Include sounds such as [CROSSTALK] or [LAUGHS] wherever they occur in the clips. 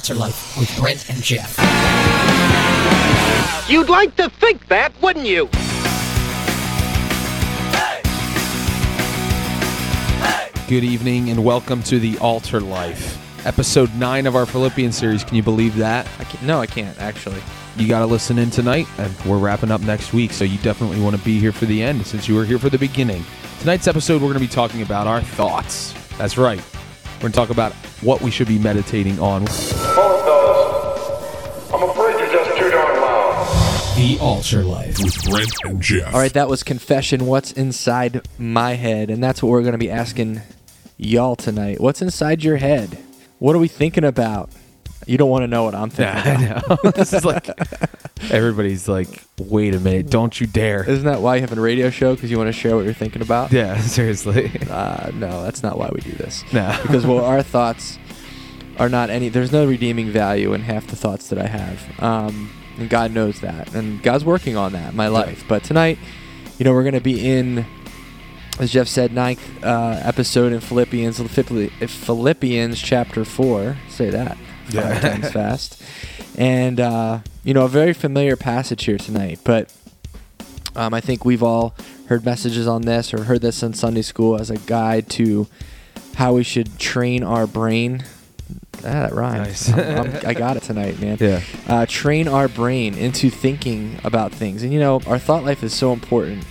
Altar Life with Brent and Geoff. You'd like to think that, wouldn't you? Good evening and welcome to the Altar Life, episode nine of our Philippians series. Can you believe that? I can't, no, I can't actually. You got to listen in tonight, and we're wrapping up next week, so you definitely want to be here for the end since you were here for the beginning. Tonight's episode, we're going to be talking about our thoughts. That's right. We're going to talk about what we should be meditating on. Phone fellas. I'm afraid you're just too darn loud. The Altar Life. with Brent and Geoff. All right, that was confession. What's inside my head, and that's what we're going to be asking y'all tonight. What's inside your head? What are we thinking about? You don't want to know what I'm thinking. [LAUGHS] Yeah, about. I know. [LAUGHS] this is like [LAUGHS] everybody's like, wait a minute, don't you dare. Isn't that why you have a radio show? Because you want to share what you're thinking about? Yeah, [LAUGHS] seriously. Uh, no, that's not why we do this. No. [LAUGHS] because well, our [LAUGHS] thoughts are not any. There's no redeeming value in half the thoughts that I have, um, and God knows that, and God's working on that in my life. But tonight, you know, we're going to be in, as Geoff said, ninth uh, episode in Philippians, Philippi- Philippians chapter four. Say that five Yeah. [LAUGHS] times fast, and uh, you know, a very familiar passage here tonight, but. Um, I think we've all heard messages on this or heard this in Sunday school as a guide to how we should train our brain. Ah, that rhymes. Nice. I'm- I'm- I got it tonight, man. Yeah. Uh, train our brain into thinking about things, and you know, our thought life is so important.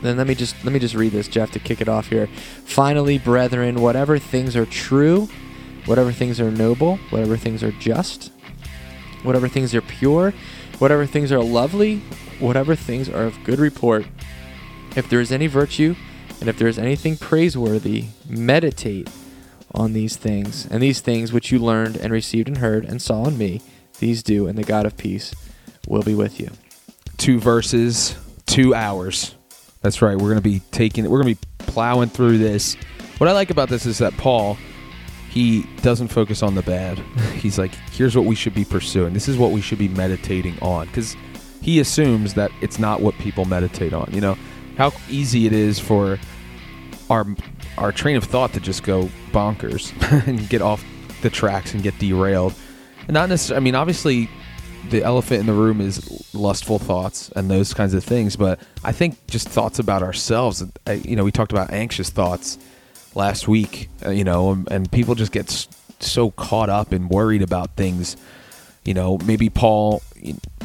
Then let me just let me just read this, Geoff, to kick it off here. Finally, brethren, whatever things are true, whatever things are noble, whatever things are just, whatever things are pure, whatever things are lovely, whatever things are of good report, if there is any virtue, and if there is anything praiseworthy, meditate on these things. And these things which you learned and received and heard and saw in me, these do, and the God of peace will be with you. two verses, two hours. That's right. We're going to be taking We're going to be plowing through this. What I like about this is that Paul, he doesn't focus on the bad. [LAUGHS] He's like, here's what we should be pursuing. This is what we should be meditating on. Because he assumes that it's not what people meditate on. You know, how easy it is for our our train of thought to just go bonkers [LAUGHS] and get off the tracks and get derailed. And not necessarily. I mean, obviously, the elephant in the room is lustful thoughts and those kinds of things. But I think just thoughts about ourselves. You know, we talked about anxious thoughts last week. Uh, you know, and, and people just get so caught up and worried about things. You know, maybe Paul.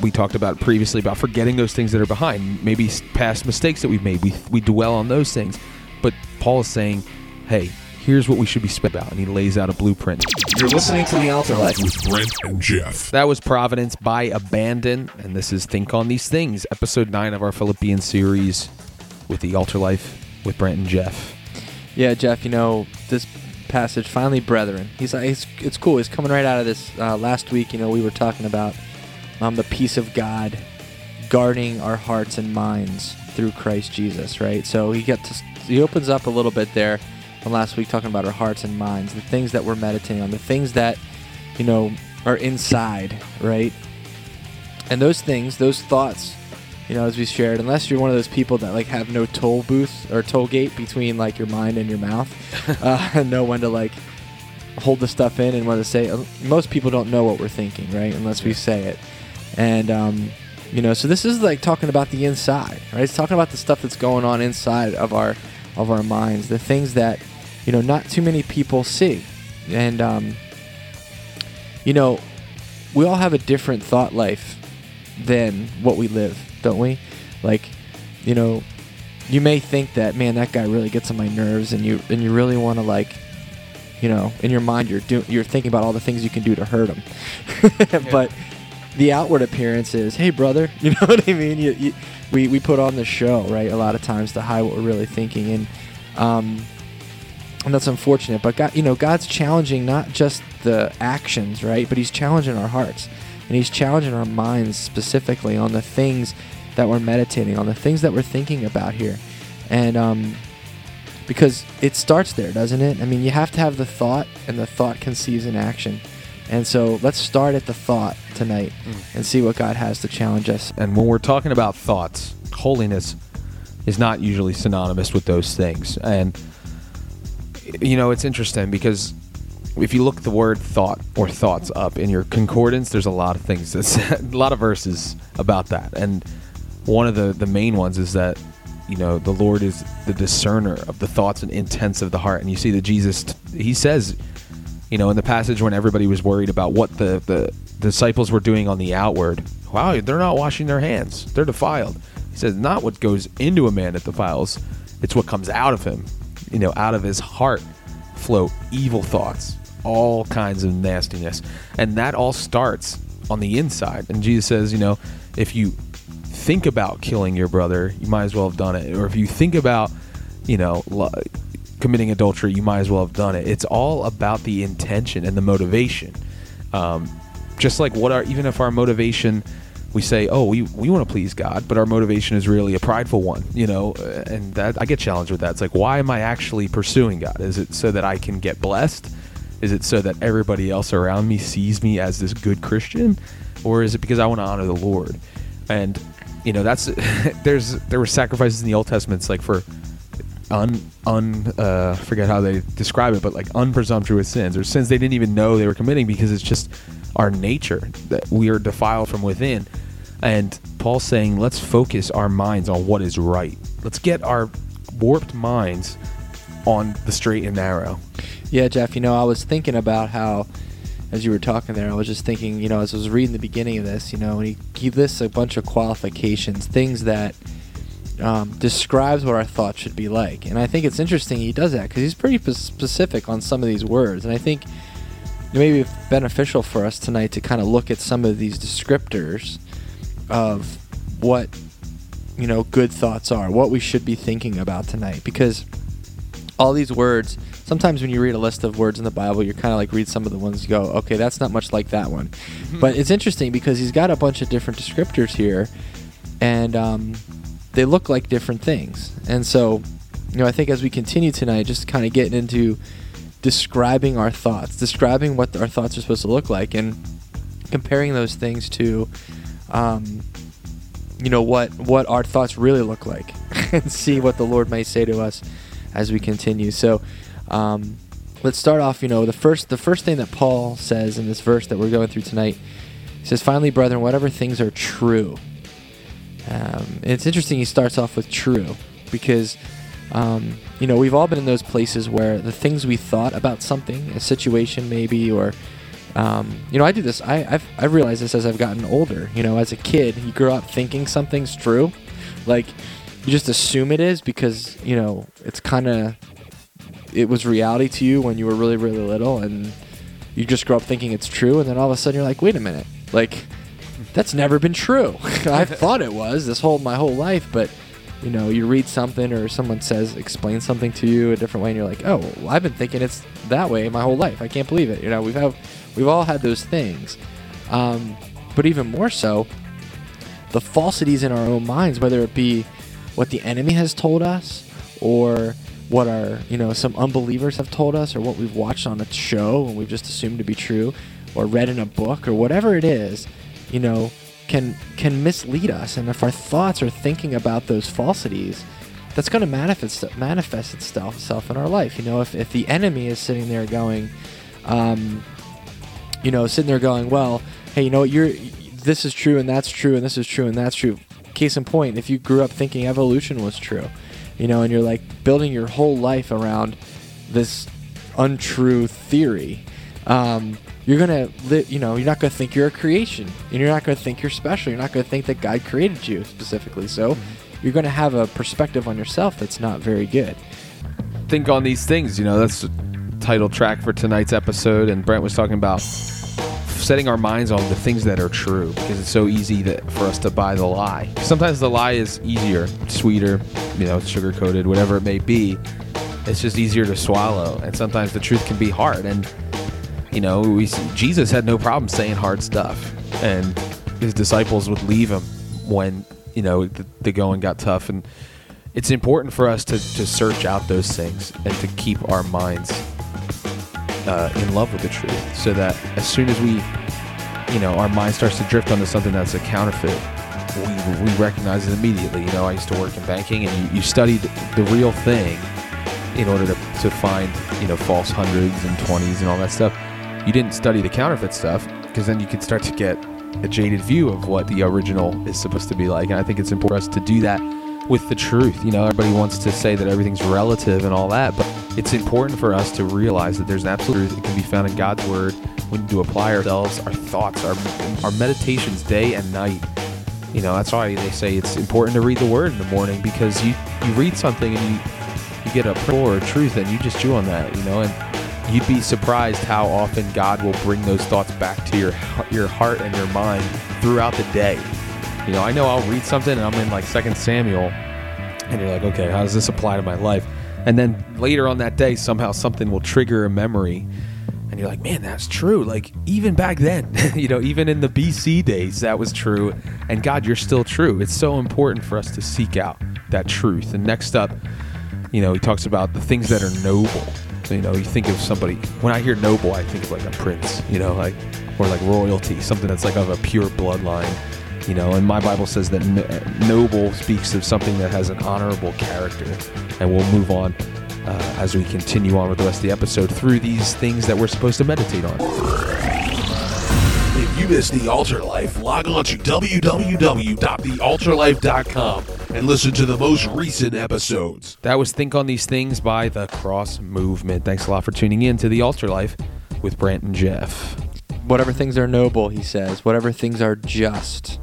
We talked about previously about forgetting those things that are behind. Maybe past mistakes that we've made. We we dwell on those things. But Paul is saying, "Hey, here's what we should be spent about," and he lays out a blueprint. You're listening to The Altar Life. with Brent and Geoff. That was Providence by Abandon, and this is Think on These Things, episode nine of our Philippian series with the Altar Life with Brent and Geoff. Yeah, Geoff, you know, this passage, finally, brethren. He's like, it's, it's cool. He's coming right out of this. Uh, last week, you know, we were talking about um, the peace of God guarding our hearts and minds through Christ Jesus, right? So he gets he opens up a little bit there from last week talking about our hearts and minds, the things that we're meditating on, the things that, you know, are inside, right? And those things, those thoughts, you know, as we shared, unless you're one of those people that like have no toll booth or toll gate between like your mind and your mouth, [LAUGHS] uh, [LAUGHS] and know when to like hold the stuff in and when to say. Most people don't know what we're thinking, right? Unless we say it, and um, you know, so this is like talking about the inside, right? It's talking about the stuff that's going on inside of our of our minds, the things that you know not too many people see, and um, you know, we all have a different thought life than what we live, don't we? Like, you know, you may think that man, that guy really gets on my nerves, and you and you really want to like, you know, in your mind you're doing you're thinking about all the things you can do to hurt him, [LAUGHS] but the outward appearance is, hey brother, [LAUGHS] you know what I mean? You, you, we we put on the show, right? A lot of times to hide what we're really thinking, and um, and that's unfortunate. But God, you know, God's challenging not just the actions, right? But He's challenging our hearts, and He's challenging our minds specifically on the things that we're meditating on, the things that we're thinking about here, and um, because it starts there, doesn't it? I mean, you have to have the thought, and the thought conceives an action. And so let's start at the thought tonight and see what God has to challenge us. And when we're talking about thoughts, holiness is not usually synonymous with those things. And you know, it's interesting because if you look the word thought or thoughts up in your concordance, there's a lot of things that's [LAUGHS] a lot of verses about that. And one of the the main ones is that you know the Lord is the discerner of the thoughts and intents of the heart. And you see that Jesus he says, you know, in the passage when everybody was worried about what the the disciples were doing on the outward, wow, they're not washing their hands. They're defiled. He says not what goes into a man that defiles, it's what comes out of him. You know, out of his heart flow evil thoughts, all kinds of nastiness. And that all starts on the inside. And Jesus says, you know, if you think about killing your brother, you might as well have done it. Or if you think about, you know, committing adultery, you might as well have done it. It's all about the intention and the motivation. Um, just like what our, even if our motivation, we say, oh, we, we want to please God, but our motivation is really a prideful one, you know, and that I get challenged with that. It's like, why am I actually pursuing God? Is it so that I can get blessed? Is it so that everybody else around me sees me as this good Christian? Or is it because I want to honor the Lord? And, you know, that's, [LAUGHS] there's, there were sacrifices in the Old Testament, it's like for un un uh forget how they describe it but like unpresumptuous sins or sins they didn't even know they were committing because it's just our nature that we are defiled from within and paul's saying let's focus our minds on what is right let's get our warped minds on the straight and narrow Yeah, Geoff, you know, I was thinking about how, as you were talking there, I was just thinking, you know, as I was reading the beginning of this, you know, and he, he lists a bunch of qualifications, things that um, describes what our thoughts should be like. And I think it's interesting he does that because he's pretty p- specific on some of these words. And I think it may be beneficial for us tonight to kind of look at some of these descriptors of what, you know, good thoughts are, what we should be thinking about tonight. Because all these words sometimes when you read a list of words in the bible you're kind of like read some of the ones you go okay that's not much like that one. [LAUGHS] But it's interesting because he's got a bunch of different descriptors here and um, they look like different things. And so you know i think as we continue tonight just kind of getting into describing our thoughts describing what our thoughts are supposed to look like and comparing those things to um, you know what what our thoughts really look like [LAUGHS] and see what the lord may say to us as we continue. So um, let's start off you know the first the first thing that paul says in this verse that we're going through tonight he says finally brethren whatever things are true. Um, it's interesting he starts off with true because um, you know we've all been in those places where the things we thought about something a situation maybe or um, you know i do this I, I've, I've realized this as i've gotten older. You know as a kid you grow up thinking something's true. Like you just assume it is because you know it's kind of it was reality to you when you were really really little and you just grow up thinking it's true and then all of a sudden you're like wait a minute. Like that's never been true. [LAUGHS] I've thought it was this whole my whole life but you know you read something or someone says explain something to you a different way and you're like oh well, i've been thinking it's that way my whole life. I can't believe it. You know we've have we've all had those things. Um, but even more so the falsities in our own minds whether it be what the enemy has told us or what our you know some unbelievers have told us or what we've watched on a show and we've just assumed to be true or read in a book or whatever it is you know can can mislead us. And if our thoughts are thinking about those falsities that's going to manifest manifest itself, itself in our life. You know if, if the enemy is sitting there going um, you know sitting there going well hey you know what? You're this is true and that's true and this is true and that's true. Case in point if you grew up thinking evolution was true you know and you're like building your whole life around this untrue theory um, you're gonna li- you know you're not gonna think you're a creation and you're not gonna think you're special you're not gonna think that god created you specifically so you're gonna have a perspective on yourself that's not very good think on these things. You know, that's the title track for tonight's episode. And Brent was talking about setting our minds on the things that are true because it's so easy that for us to buy the lie. Sometimes the lie is easier, sweeter, you know, sugar coated, whatever it may be. It's just easier to swallow. And sometimes the truth can be hard. And you know, we see Jesus had no problem saying hard stuff, and his disciples would leave him when you know the, the going got tough. And it's important for us to, to search out those things and to keep our minds uh, in love with the truth so that as soon as we you know our mind starts to drift onto something that's a counterfeit we, we recognize it immediately you know i used to work in banking and you, you studied the real thing in order to, to find you know false hundreds and twenties and all that stuff. You didn't study the counterfeit stuff because then you could start to get a jaded view of what the original is supposed to be like. And I think it's important for us to do that with the truth. You know, everybody wants to say that everything's relative and all that, but it's important for us to realize that there's an absolute truth that can be found in God's word. We need to apply ourselves, our thoughts, our our meditations day and night. You know, that's why they say it's important to read the word in the morning because you you read something and you you get a principle or a truth and you just chew on that, you know, and you'd be surprised how often God will bring those thoughts back to your your heart and your mind throughout the day. You know, I know I'll read something and I'm in like Second Samuel, and you're like, okay, how does this apply to my life? And then later on that day, somehow something will trigger a memory, and you're like, man, that's true. Like even back then, [LAUGHS] you know, even in the BC days, that was true. And God, you're still true. It's so important for us to seek out that truth. And next up, you know, he talks about the things that are noble. So, you know, you think of somebody. When I hear noble, I think of like a prince. You know, like or like royalty, something that's like of a pure bloodline. You know, and my Bible says that noble speaks of something that has an honorable character. And we'll move on uh, as we continue on with the rest of the episode through these things that we're supposed to meditate on. If you missed The Altar Life, log on to www.thealtarlife.com and listen to the most recent episodes. That was Think on These Things by the Cross Movement. Thanks a lot for tuning in to the Altar Life with Brent and Geoff. Whatever things are noble, he says. Whatever things are just.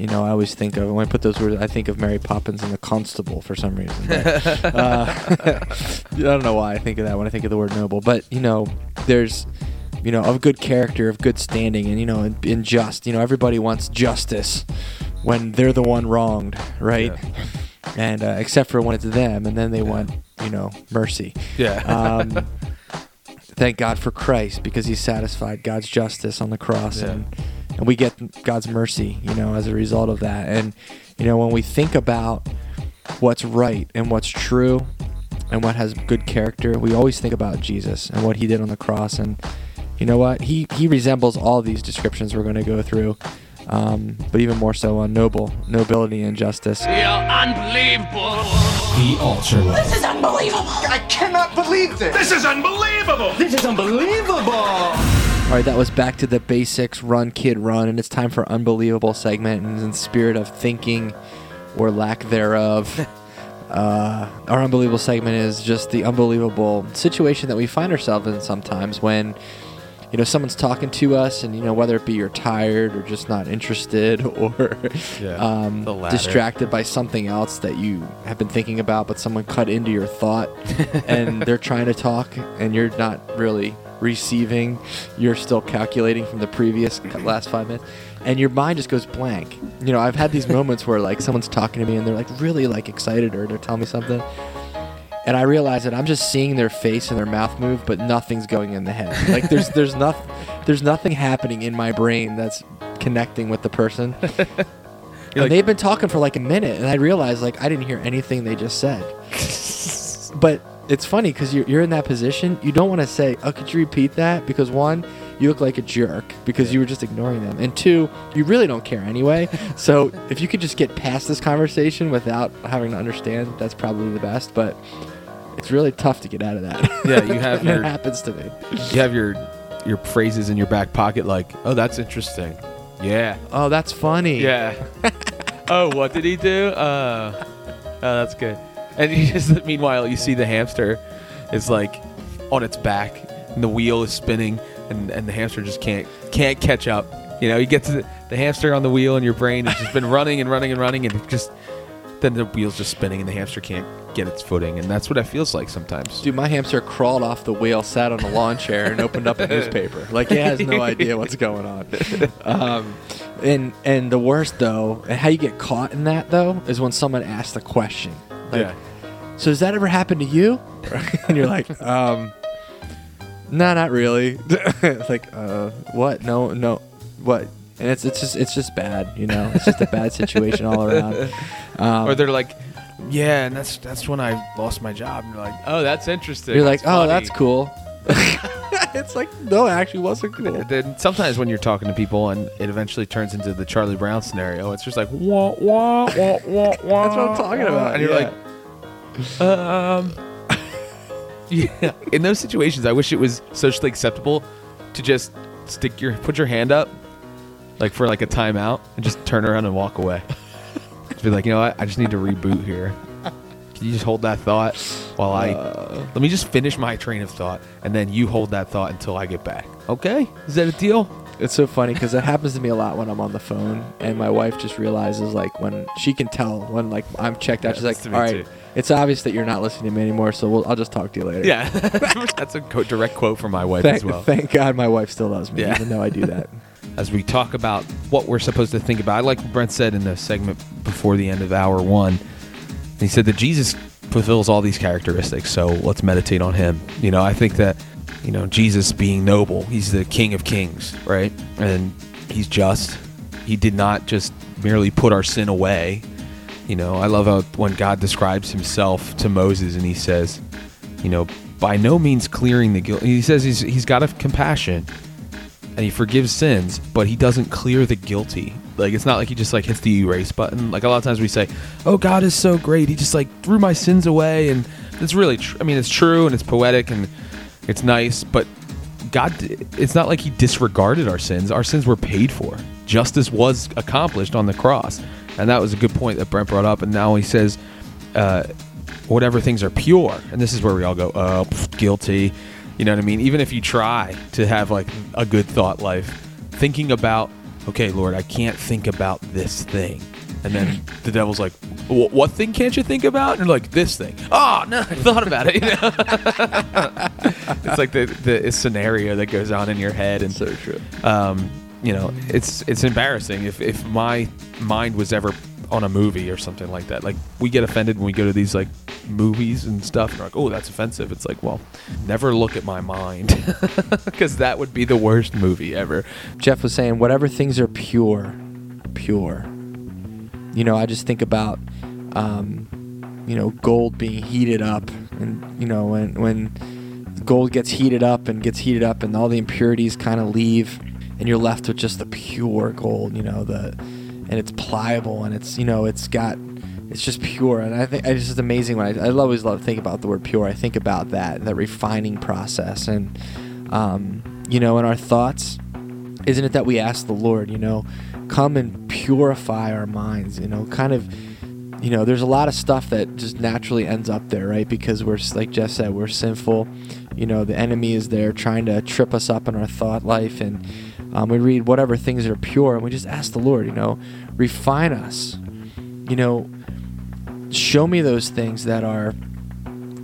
You know, I always think of when I put those words. I think of Mary Poppins and the Constable for some reason. But, [LAUGHS] uh, [LAUGHS] I don't know why I think of that when I think of the word noble. But you know, there's, you know, of good character, of good standing, and you know, in, in just. You know, everybody wants justice when they're the one wronged, right? And uh, except for when it's them, and then they want, you know, mercy. Yeah. Um, [LAUGHS] thank God for Christ because He satisfied God's justice on the cross, Yeah. and and we get God's mercy, you know, as a result of that. And you know, when we think about what's right and what's true and what has good character, we always think about Jesus and what He did on the cross. And you know what? He He resembles all these descriptions we're going to go through. Um, but even more so on noble nobility and justice. The Altar unbelievable. I cannot believe this. This is unbelievable! This is unbelievable. All right, that was back to the basics, run, kid, run, and it's time for unbelievable segment. And in the spirit of thinking or lack thereof, [LAUGHS] uh, our unbelievable segment is just the unbelievable situation that we find ourselves in sometimes when you know someone's talking to us, and you know whether it be you're tired or just not interested [LAUGHS] or Yeah, um, distracted by something else that you have been thinking about, but someone cut into your thought, [LAUGHS] and they're trying to talk, and you're not really receiving. You're still calculating from the previous mm-hmm. last five minutes, and your mind just goes blank. You know, I've had these [LAUGHS] moments where like someone's talking to me, and they're like really like excited, or they're telling me something. And I realize that I'm just seeing their face and their mouth move, but nothing's going in the head. Like there's [LAUGHS] there's nothing there's nothing happening in my brain that's connecting with the person. [LAUGHS] and like- they've been talking for like a minute, and I realized like I didn't hear anything they just said. but it's funny because you're, you're in that position. You don't want to say, "Oh, could you repeat that?" Because one, you look like a jerk because you were just ignoring them, and two, you really don't care anyway. [LAUGHS] so if you could just get past this conversation without having to understand, that's probably the best. But it's really tough to get out of that. Yeah, you have [LAUGHS] your- happens to me. You have your your phrases in your back pocket, like, "Oh, that's interesting." Yeah. Oh, that's funny. Yeah. [LAUGHS] oh, what did he do? Uh, oh, that's good. And you just [LAUGHS] meanwhile you see the hamster is like on its back and the wheel is spinning and, and the hamster just can't can't catch up. You know, you get to the, the hamster on the wheel in your brain has just been [LAUGHS] running and running and running and just then the wheel's just spinning and the hamster can't get its footing and that's what it feels like sometimes. Dude, my hamster crawled off the wheel, sat on a lawn chair, and opened up a [LAUGHS] newspaper. Like it has no idea what's going on. Um, and and the worst though, and how you get caught in that though, is when someone asks the question. Like, Yeah. So does that ever happen to you? [LAUGHS] and you're like, um, no, not really. [LAUGHS] like, uh, what? No, no, what? And it's it's just it's just bad, you know. It's just a bad situation all around. [LAUGHS] Um, or they're like, "Yeah, and that's that's when I lost my job." And you're like, "Oh, that's interesting." you're like, That's oh, funny." that's cool. it's like, no, it actually wasn't cool. Then sometimes when you're talking to people and it eventually turns into the Charlie Brown scenario, it's just like wah wah wah wah wah. That's what I'm talking about. and you're yeah. like, um, [LAUGHS] Yeah. In those situations, I wish it was socially acceptable to just stick your put your hand up, like for like a timeout, and just turn around and walk away. Just be like, you know what? I just need to reboot here. Can you just hold that thought while I let me just finish my train of thought, and then you hold that thought until I get back. Okay? Is that a deal? It's so funny because it happens to me a lot when I'm on the phone, and my wife just realizes like when she can tell when like I'm checked out. She's like, Happens to me "All right, too. It's obvious that you're not listening to me anymore, so we'll, I'll just talk to you later." Yeah, [LAUGHS] that's a co- direct quote from my wife Thank, as well. thank God my wife still loves me, Yeah. even though I do that. [LAUGHS] as we talk about what we're supposed to think about. I like what Brent said in the segment before the end of hour one. He said that Jesus fulfills all these characteristics, so let's meditate on him. You know, I think that, you know, Jesus being noble, he's the King of Kings, right? And he's just. He did not just merely put our sin away. You know, I love how when God describes himself to Moses and he says, you know, by no means clearing the guilt. He says he's, he's got a compassion and he forgives sins, but he doesn't clear the guilty. Like it's not like he just like hits the erase button. Like a lot of times we say, "Oh, God is so great. He just like threw my sins away." And it's really tr- I mean, it's true and it's poetic and it's nice, but God it's not like he disregarded our sins. Our sins were paid for. Justice was accomplished on the cross. And that was a good point that Brent brought up and now he says uh, whatever things are pure. And this is where we all go, "Oh, pff, guilty." You know what I mean? Even if you try to have like a good thought life, thinking about, okay, Lord, I can't think about this thing. And then [LAUGHS] the devil's like, what thing can't you think about? And you're like, this thing. Oh, no, I thought about it. You [LAUGHS] know? it's like the, the scenario that goes on in your head. And So true. um, you know, it's it's embarrassing if if my mind was ever on a movie or something like that. Like we get offended when we go to these like movies and stuff. And we're like, oh, that's offensive. It's like, well, never look at my mind [LAUGHS] because that would be the worst movie ever. Geoff was saying, whatever things are pure, pure. You know, I just think about, um, you know, gold being heated up, and you know, when when gold gets heated up and gets heated up, and all the impurities kind of leave, and you're left with just the pure gold. You know, the and it's pliable, and it's you know, it's got. It's just pure, and I think it's just amazing when I, I always love to think about the word pure. I think about that, that refining process, and um, you know, in our thoughts, isn't it that we ask the Lord, you know, come and purify our minds, you know, kind of, you know, there's a lot of stuff that just naturally ends up there, right? Because we're, like Geoff said, we're sinful. You know, the enemy is there trying to trip us up in our thought life. And um, we read whatever things that are pure, and we just ask the Lord, you know, refine us. You know, show me those things that are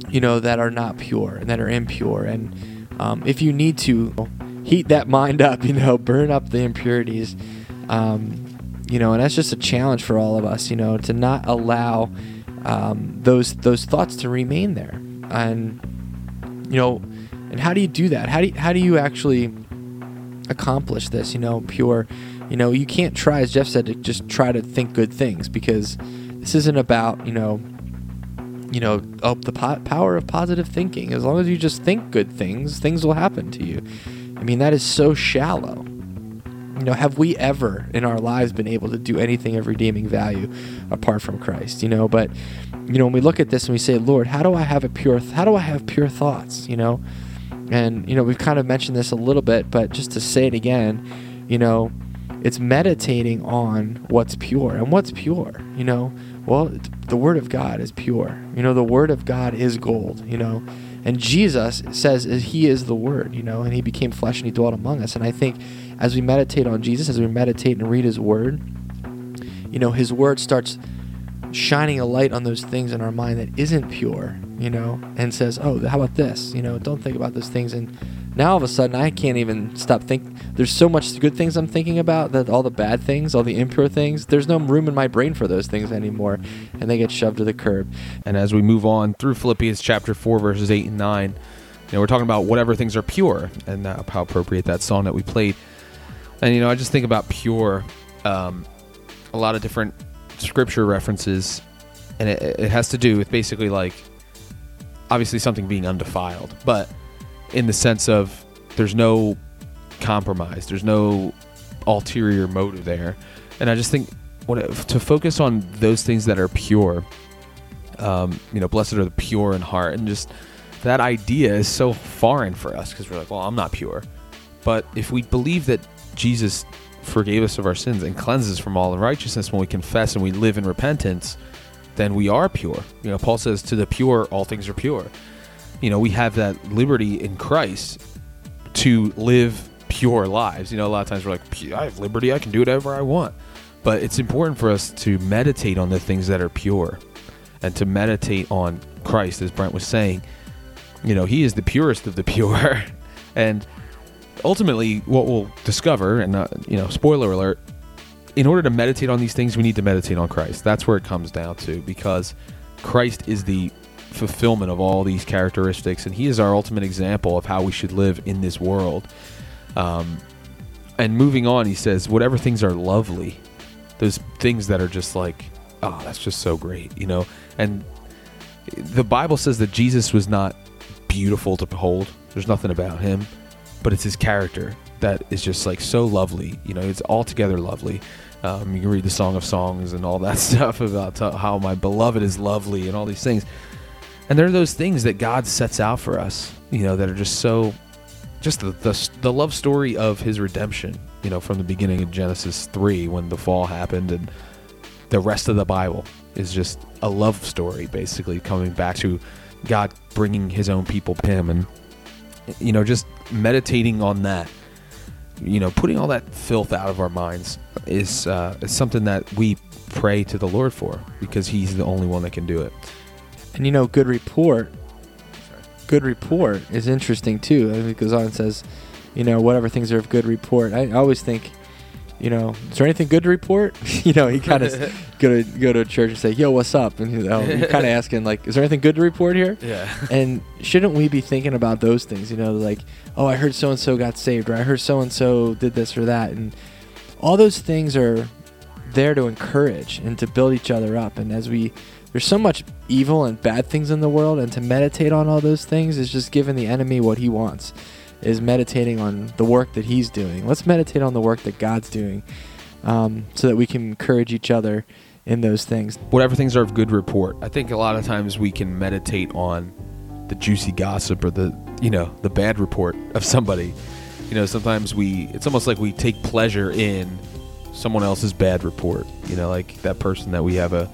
you know that are not pure and that are impure. And um, if you need to heat that mind up you know burn up the impurities um, you know and that's just a challenge for all of us you know to not allow um, those those thoughts to remain there. And you know and how do you do that? How do you, how do you actually accomplish this you know pure you know you can't try as geoff said to just try to think good things because this isn't about you know you know oh, the po- power of positive thinking. As long as you just think good things things will happen to you. I mean that is so shallow. You know have we ever in our lives been able to do anything of redeeming value apart from christ you know? But you know when we look at this and we say lord how do i have a pure th- how do i have pure thoughts? You know and you know we've kind of mentioned this a little bit but just to say it again you know it's meditating on what's pure. And what's pure you know? Well the word of god is pure. You know the word of god is gold you know? And jesus says he is the word you know? And he became flesh and he dwelt among us. And i think as we meditate on jesus as we meditate and read his word you know his word starts shining a light on those things in our mind that isn't pure, you know, and says, "Oh, how about this? You know, don't think about those things." And now all of a sudden, I can't even stop thinking. There's so much good things I'm thinking about that all the bad things, all the impure things, there's no room in my brain for those things anymore, and they get shoved to the curb. And as we move on through Philippians chapter 4, verses 8 and 9, you know, we're talking about whatever things are pure and how appropriate that song that we played. And, you know, I just think about pure, um, a lot of different scripture references, and it, it has to do with basically like, obviously something being undefiled, but in the sense of there's no compromise, there's no ulterior motive there. And I just think what to focus on those things that are pure um, you know, blessed are the pure in heart, and just that idea is so foreign for us because we're like, well, I'm not pure. But if we believe that Jesus forgave us of our sins and cleanses from all unrighteousness when we confess and we live in repentance, then we are pure. You know, Paul says, to the pure, all things are pure. You know, we have that liberty in Christ to live pure lives. You know, a lot of times we're like, I have liberty, I can do whatever I want. But it's important for us to meditate on the things that are pure and to meditate on Christ, as Brent was saying. You know, he is the purest of the [LAUGHS] pure. and ultimately, what we'll discover, and not, you know, spoiler alert, in order to meditate on these things, we need to meditate on Christ. That's where it comes down to because Christ is the fulfillment of all these characteristics, and He is our ultimate example of how we should live in this world. Um, and moving on, He says, whatever things are lovely, those things that are just like, oh, that's just so great, you know? And the Bible says that Jesus was not beautiful to behold, there's nothing about Him, but it's His character that is just like so lovely, you know, it's altogether lovely. Um, you can read the Song of Songs and all that [LAUGHS] stuff about how my beloved is lovely and all these things. And there are those things that God sets out for us, you know, that are just so, just the, the, the love story of his redemption, you know, from the beginning of Genesis 3 when the fall happened and the rest of the Bible is just a love story, basically coming back to God bringing his own people to him and, you know, just meditating on that you know, putting all that filth out of our minds is, uh, is something that we pray to the Lord for because He's the only one that can do it. And you know, good report. Good report is interesting too. It goes on and says, you know, whatever things are of good report. I always think, you know, is there anything good to report? [LAUGHS] you know, he kind of [LAUGHS] go to go to church and say, "Yo, what's up?" And you oh, know, you're kind of [LAUGHS] asking like, "Is there anything good to report here?" Yeah. And shouldn't we be thinking about those things? You know, like, oh, I heard so and so got saved, or I heard so and so did this or that, and all those things are there to encourage and to build each other up. And as we, there's so much evil and bad things in the world, and to meditate on all those things is just giving the enemy what he wants. Is meditating on the work that he's doing. Let's meditate on the work that God's doing, um, so that we can encourage each other in those things. Whatever things are of good report. I think a lot of times we can meditate on the juicy gossip or the, you know, the bad report of somebody. You know, sometimes we, it's almost like we take pleasure in someone else's bad report. You know, like that person that we have a,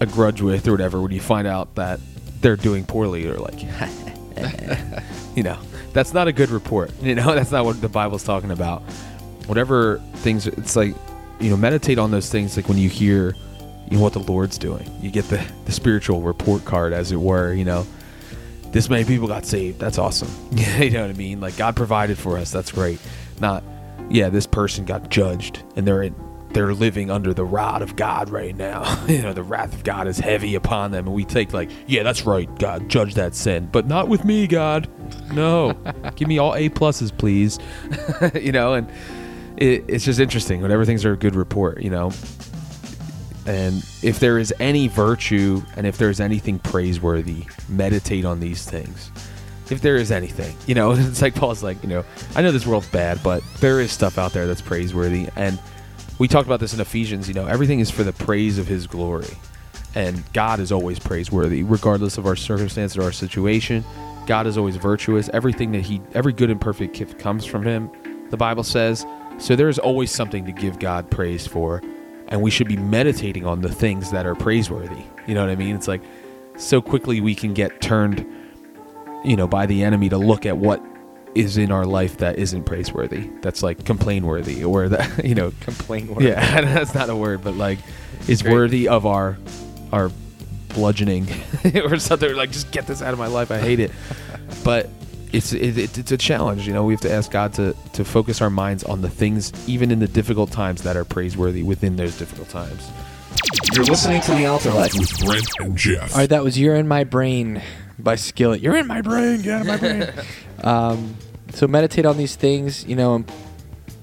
a grudge with or whatever, when you find out that they're doing poorly or like, [LAUGHS] you know, that's not a good report. You know, [LAUGHS] that's not what the Bible's talking about. Whatever things, it's like, you know, meditate on those things. Like when you hear, you know, what the Lord's doing, you get the, the spiritual report card, as it were, you know, this many people got saved. That's awesome. [LAUGHS] you know what I mean? Like God provided for us. That's great. Not, yeah, this person got judged and they're in, they're living under the rod of God right now. [LAUGHS] you know, the wrath of God is heavy upon them, and we take like, yeah, that's right, God, judge that sin, but not with me, God. No, [LAUGHS] give me all A pluses, please. you know, and it, it's just interesting. Whenever things are a good report, you know, and if there is any virtue and if there's anything praiseworthy, meditate on these things. If there is anything, you know, [LAUGHS] it's like Paul's like, you know, I know this world's bad, but there is stuff out there that's praiseworthy. And we talked about this in Ephesians, you know, everything is for the praise of his glory. And God is always praiseworthy, regardless of our circumstance or our situation. God is always virtuous. Everything that he, every good and perfect gift comes from him, the Bible says. So there is always something to give God praise for and we should be meditating on the things that are praiseworthy. You know what I mean? It's like so quickly we can get turned, you know, by the enemy to look at what is in our life that isn't praiseworthy. That's like complain worthy or that, [LAUGHS] you know, Complain. worthy. yeah, [LAUGHS] that's not a word, but like is great. worthy of our our bludgeoning [LAUGHS] or something like just get this out of my life. I hate it. but it's it, it, it's a challenge, you know. We have to ask God to to focus our minds on the things even in the difficult times that are praiseworthy within those difficult times. You're listening to The Altar Life. with Brent and Geoff. All right, that was "You're in My Brain" by Skillet. You're in my brain, get out of my brain. [LAUGHS] um, so meditate on these things, you know. And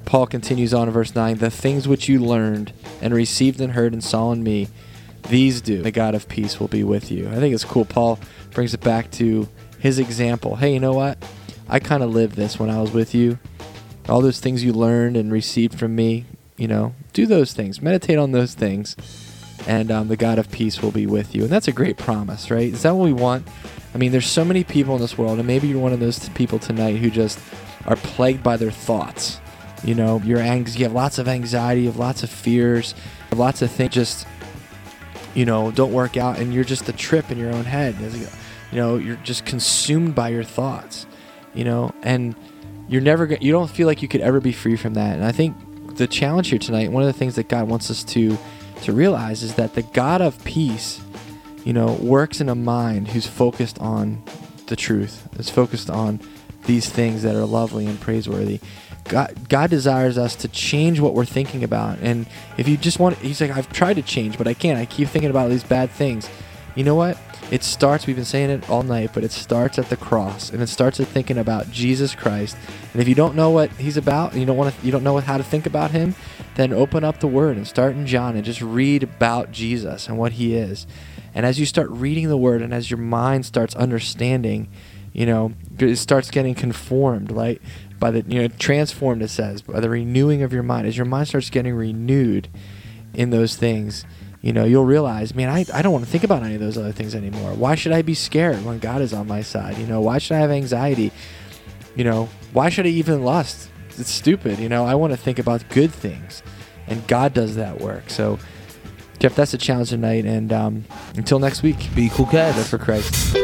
Paul continues on in verse nine: "The things which you learned and received and heard and saw in me, these do. The God of peace will be with you." I think it's cool. Paul brings it back to his example. Hey, you know what? I kind of lived this when I was with you. All those things you learned and received from me, you know, do those things. Meditate on those things and um, the God of peace will be with you. And that's a great promise, right? Is that what we want? I mean, there's so many people in this world, and maybe you're one of those people tonight who just are plagued by their thoughts. You know, your ang- you have lots of anxiety, you have lots of fears, lots of things just, you know, don't work out, and you're just a trip in your own head. You know, you're just consumed by your thoughts. You know, and you're never go- you don't feel like you could ever be free from that. And I think the challenge here tonight, one of the things that God wants us to to realize is that the God of peace, you know, works in a mind who's focused on the truth. Is focused on these things that are lovely and praiseworthy. God, God desires us to change what we're thinking about. And if you just want, He's like, I've tried to change, but I can't. I keep thinking about these bad things. You know what? It starts, we've been saying it all night, but it starts at the cross. And it starts at thinking about Jesus Christ. And if you don't know what He's about, and you don't want to, you don't know how to think about Him, then open up the Word and start in John and just read about Jesus and what He is. And as you start reading the Word and as your mind starts understanding, you know, it starts getting conformed, like by the, you know, transformed, it says, by the renewing of your mind. As your mind starts getting renewed in those things, you know, you'll realize, man, I, I don't want to think about any of those other things anymore. Why should I be scared when God is on my side? You know, why should I have anxiety? You know, why should I even lust? It's stupid. You know, I want to think about good things. And God does that work. So, Geoff, that's a challenge tonight. And um, until next week, Be cool guys. for Christ.